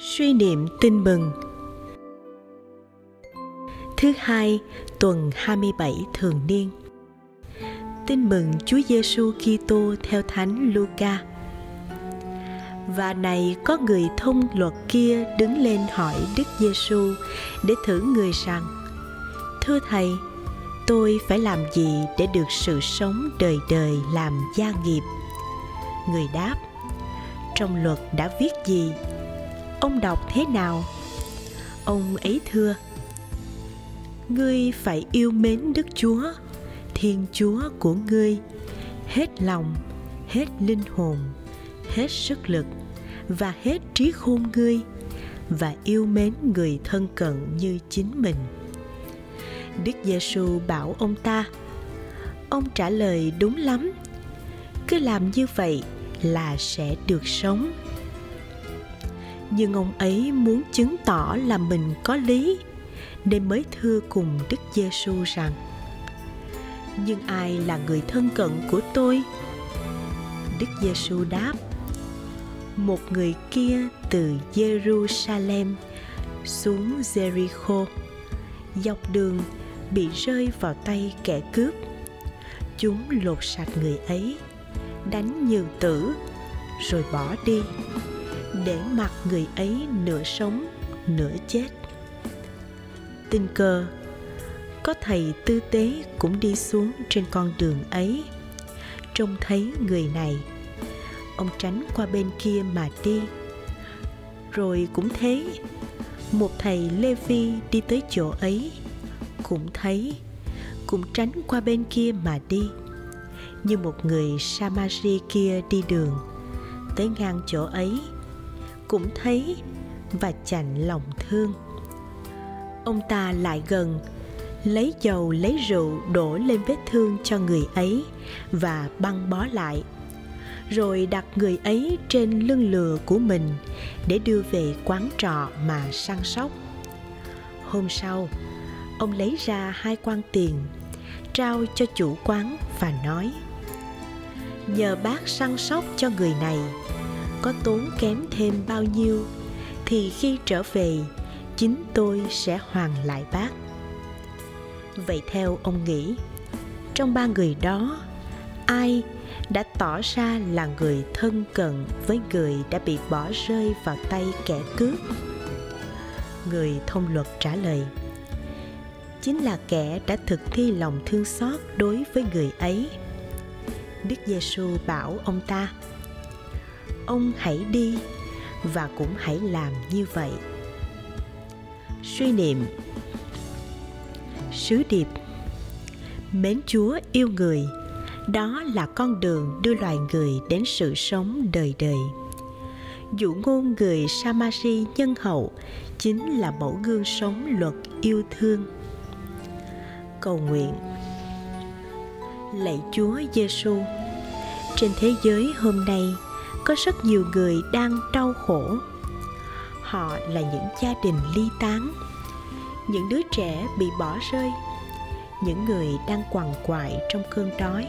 Suy niệm tin mừng Thứ hai, tuần 27 thường niên Tin mừng Chúa Giêsu Kitô theo Thánh Luca. Và này có người thông luật kia đứng lên hỏi Đức Giêsu để thử người rằng: Thưa thầy, tôi phải làm gì để được sự sống đời đời làm gia nghiệp? Người đáp: Trong luật đã viết gì? Ông đọc thế nào? Ông ấy thưa: Ngươi phải yêu mến Đức Chúa, thiên chúa của ngươi, hết lòng, hết linh hồn, hết sức lực và hết trí khôn ngươi và yêu mến người thân cận như chính mình. Đức giêsu bảo ông ta, ông trả lời đúng lắm. Cứ làm như vậy là sẽ được sống nhưng ông ấy muốn chứng tỏ là mình có lý, nên mới thưa cùng đức giêsu rằng, nhưng ai là người thân cận của tôi? Đức giêsu đáp, một người kia từ jerusalem xuống jericho, dọc đường bị rơi vào tay kẻ cướp. Chúng lột sạch người ấy, đánh nhiều tử, rồi bỏ đi để mặc người ấy nửa sống, nửa chết. Tình cờ, có thầy tư tế cũng đi xuống trên con đường ấy, trông thấy người này. Ông tránh qua bên kia mà đi. Rồi cũng thế, một thầy lê vi đi tới chỗ ấy, cũng thấy, cũng tránh qua bên kia mà đi. Như một người samari kia đi đường, tới ngang chỗ ấy cũng thấy và chạnh lòng thương. Ông ta lại gần, lấy dầu lấy rượu đổ lên vết thương cho người ấy và băng bó lại, rồi đặt người ấy trên lưng lừa của mình để đưa về quán trọ mà săn sóc. Hôm sau, ông lấy ra hai quan tiền, trao cho chủ quán và nói, nhờ bác săn sóc cho người này có tốn kém thêm bao nhiêu, thì khi trở về, chính tôi sẽ hoàn lại bác. Vậy theo ông nghĩ, trong ba người đó, ai đã tỏ ra là người thân cận với người đã bị bỏ rơi vào tay kẻ cướp? Người thông luật trả lời, chính là kẻ đã thực thi lòng thương xót đối với người ấy. Đức giêsu bảo ông ta ông hãy đi và cũng hãy làm như vậy. Suy niệm. Sứ điệp. Mến chúa yêu người, đó là con đường đưa loài người đến sự sống đời đời. Dụ ngôn người samari nhân hậu chính là mẫu gương sống luật yêu thương. Cầu nguyện. Lạy chúa giêsu trên thế giới hôm nay có rất nhiều người đang đau khổ. Họ là những gia đình ly tán. Những đứa trẻ bị bỏ rơi. Những người đang quằn quại trong cơn đói.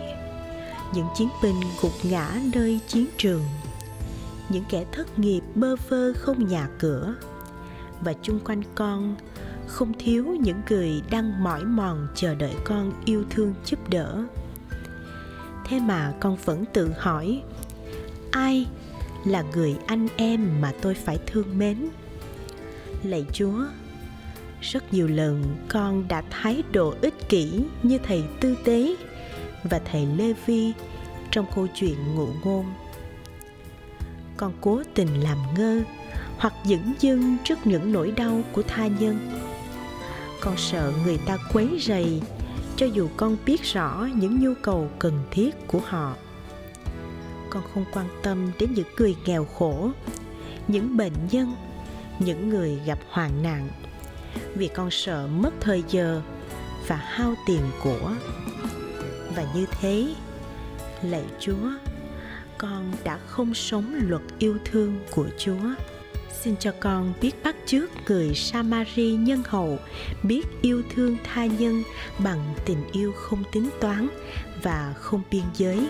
Những chiến binh gục ngã nơi chiến trường. Những kẻ thất nghiệp bơ vơ không nhà cửa. Và chung quanh con, không thiếu những người đang mỏi mòn chờ đợi con yêu thương giúp đỡ. Thế mà con vẫn tự hỏi ai là người anh em mà tôi phải thương mến. Lạy chúa, rất nhiều lần con đã thái độ ích kỷ như thầy tư tế và thầy lê vi trong câu chuyện ngụ ngôn. Con cố tình làm ngơ hoặc dửng dưng trước những nỗi đau của tha nhân. Con sợ người ta quấy rầy cho dù con biết rõ những nhu cầu cần thiết của họ con không quan tâm đến những người nghèo khổ, những bệnh nhân, những người gặp hoạn nạn. Vì con sợ mất thời giờ và hao tiền của. Và như thế, lạy chúa, con đã không sống luật yêu thương của chúa. Xin cho con biết bắt chước người samari nhân hậu biết yêu thương tha nhân bằng tình yêu không tính toán và không biên giới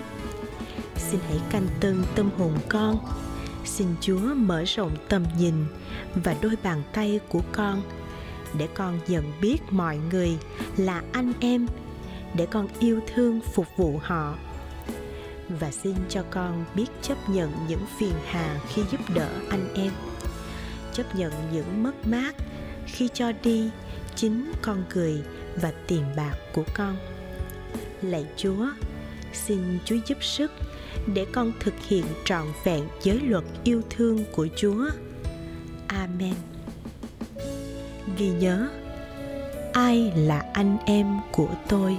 xin hãy canh tân tâm hồn con. Xin chúa mở rộng tầm nhìn và đôi bàn tay của con, để con nhận biết mọi người là anh em, để con yêu thương phục vụ họ. Và xin cho con biết chấp nhận những phiền hà khi giúp đỡ anh em. Chấp nhận những mất mát khi cho đi chính con cười và tiền bạc của con. Lạy chúa, xin chúa giúp sức để con thực hiện trọn vẹn giới luật yêu thương của chúa. Amen. Ghi nhớ, ai là anh em của tôi?